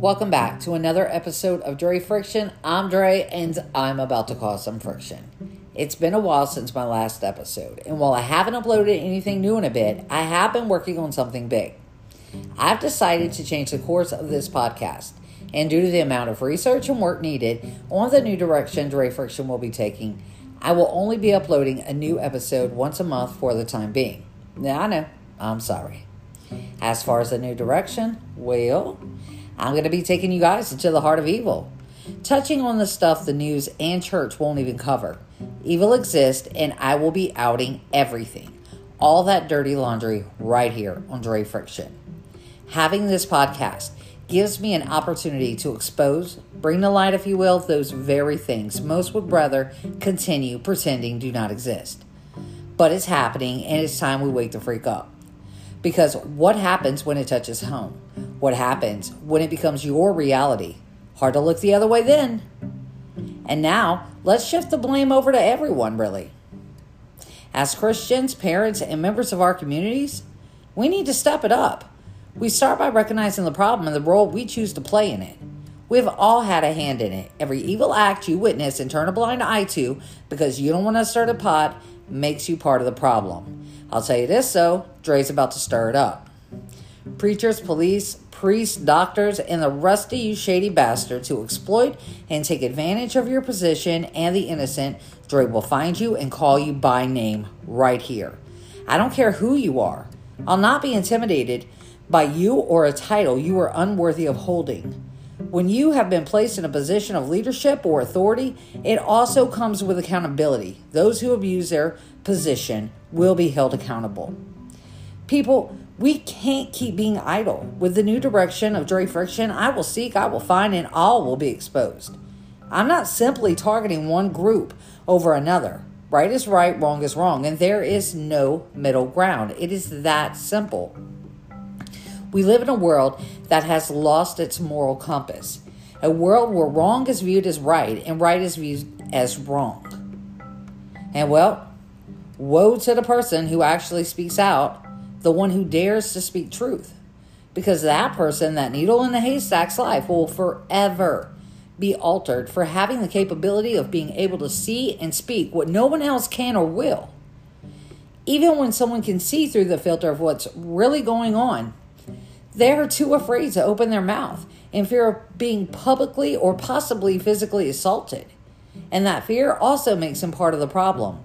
Welcome back to another episode of Dre Friction. I'm Dre, and I'm about to cause some friction. It's been a while since my last episode, and while I haven't uploaded anything new in a bit, I have been working on something big. I've decided to change the course of this podcast, and due to the amount of research and work needed on the new direction Dre Friction will be taking, I will only be uploading a new episode once a month for the time being. Now, I know, I'm sorry. As far as the new direction, well, I'm going to be taking you guys into the heart of evil, touching on the stuff the news and church won't even cover. Evil exists, and I will be outing everything. All that dirty laundry right here on Dre Friction. Having this podcast gives me an opportunity to expose, bring to light, if you will, those very things most would rather continue pretending do not exist. But it's happening, and it's time we wake the freak up. Because what happens when it touches home? What happens when it becomes your reality? Hard to look the other way then. And now, let's shift the blame over to everyone, really. As Christians, parents, and members of our communities, we need to step it up. We start by recognizing the problem and the role we choose to play in it. We've all had a hand in it. Every evil act you witness and turn a blind eye to because you don't want to start a pot makes you part of the problem. I'll tell you this though, Dre's about to stir it up. Preachers, police, priests, doctors, and the rest of you shady bastards who exploit and take advantage of your position and the innocent, Dre will find you and call you by name right here. I don't care who you are. I'll not be intimidated by you or a title you are unworthy of holding. When you have been placed in a position of leadership or authority, it also comes with accountability. Those who abuse their position will be held accountable. People, we can't keep being idle. With the new direction of Dre Friction, I will seek, I will find, and all will be exposed. I'm not simply targeting one group over another. Right is right, wrong is wrong, and there is no middle ground. It is that simple. We live in a world that has lost its moral compass, a world where wrong is viewed as right and right is viewed as wrong. And well, woe to the person who actually speaks out, the one who dares to speak truth. Because that person, that needle in the haystack's life, will forever be altered for having the capability of being able to see and speak what no one else can or will. Even when someone can see through the filter of what's really going on, they're too afraid to open their mouth in fear of being publicly or possibly physically assaulted. And that fear also makes them part of the problem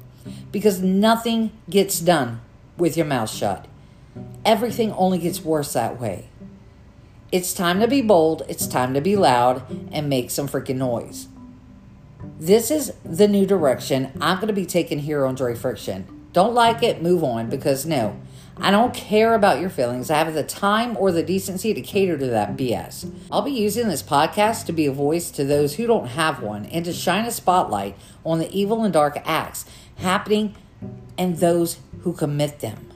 because nothing gets done with your mouth shut. Everything only gets worse that way. It's time to be bold, it's time to be loud, and make some freaking noise. This is the new direction I'm going to be taking here on Dre Friction. Don't like it, move on, because no, I don't care about your feelings. I have the time or the decency to cater to that BS. I'll be using this podcast to be a voice to those who don't have one and to shine a spotlight on the evil and dark acts happening and those who commit them.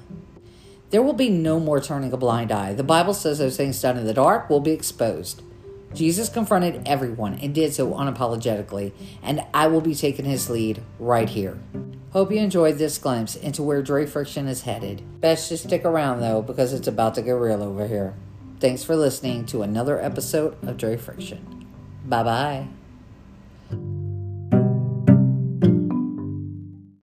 There will be no more turning a blind eye. The Bible says those things done in the dark will be exposed. Jesus confronted everyone and did so unapologetically, and I will be taking his lead right here. Hope you enjoyed this glimpse into where Dre Friction is headed. Best to stick around though, because it's about to get real over here. Thanks for listening to another episode of Dre Friction. Bye bye.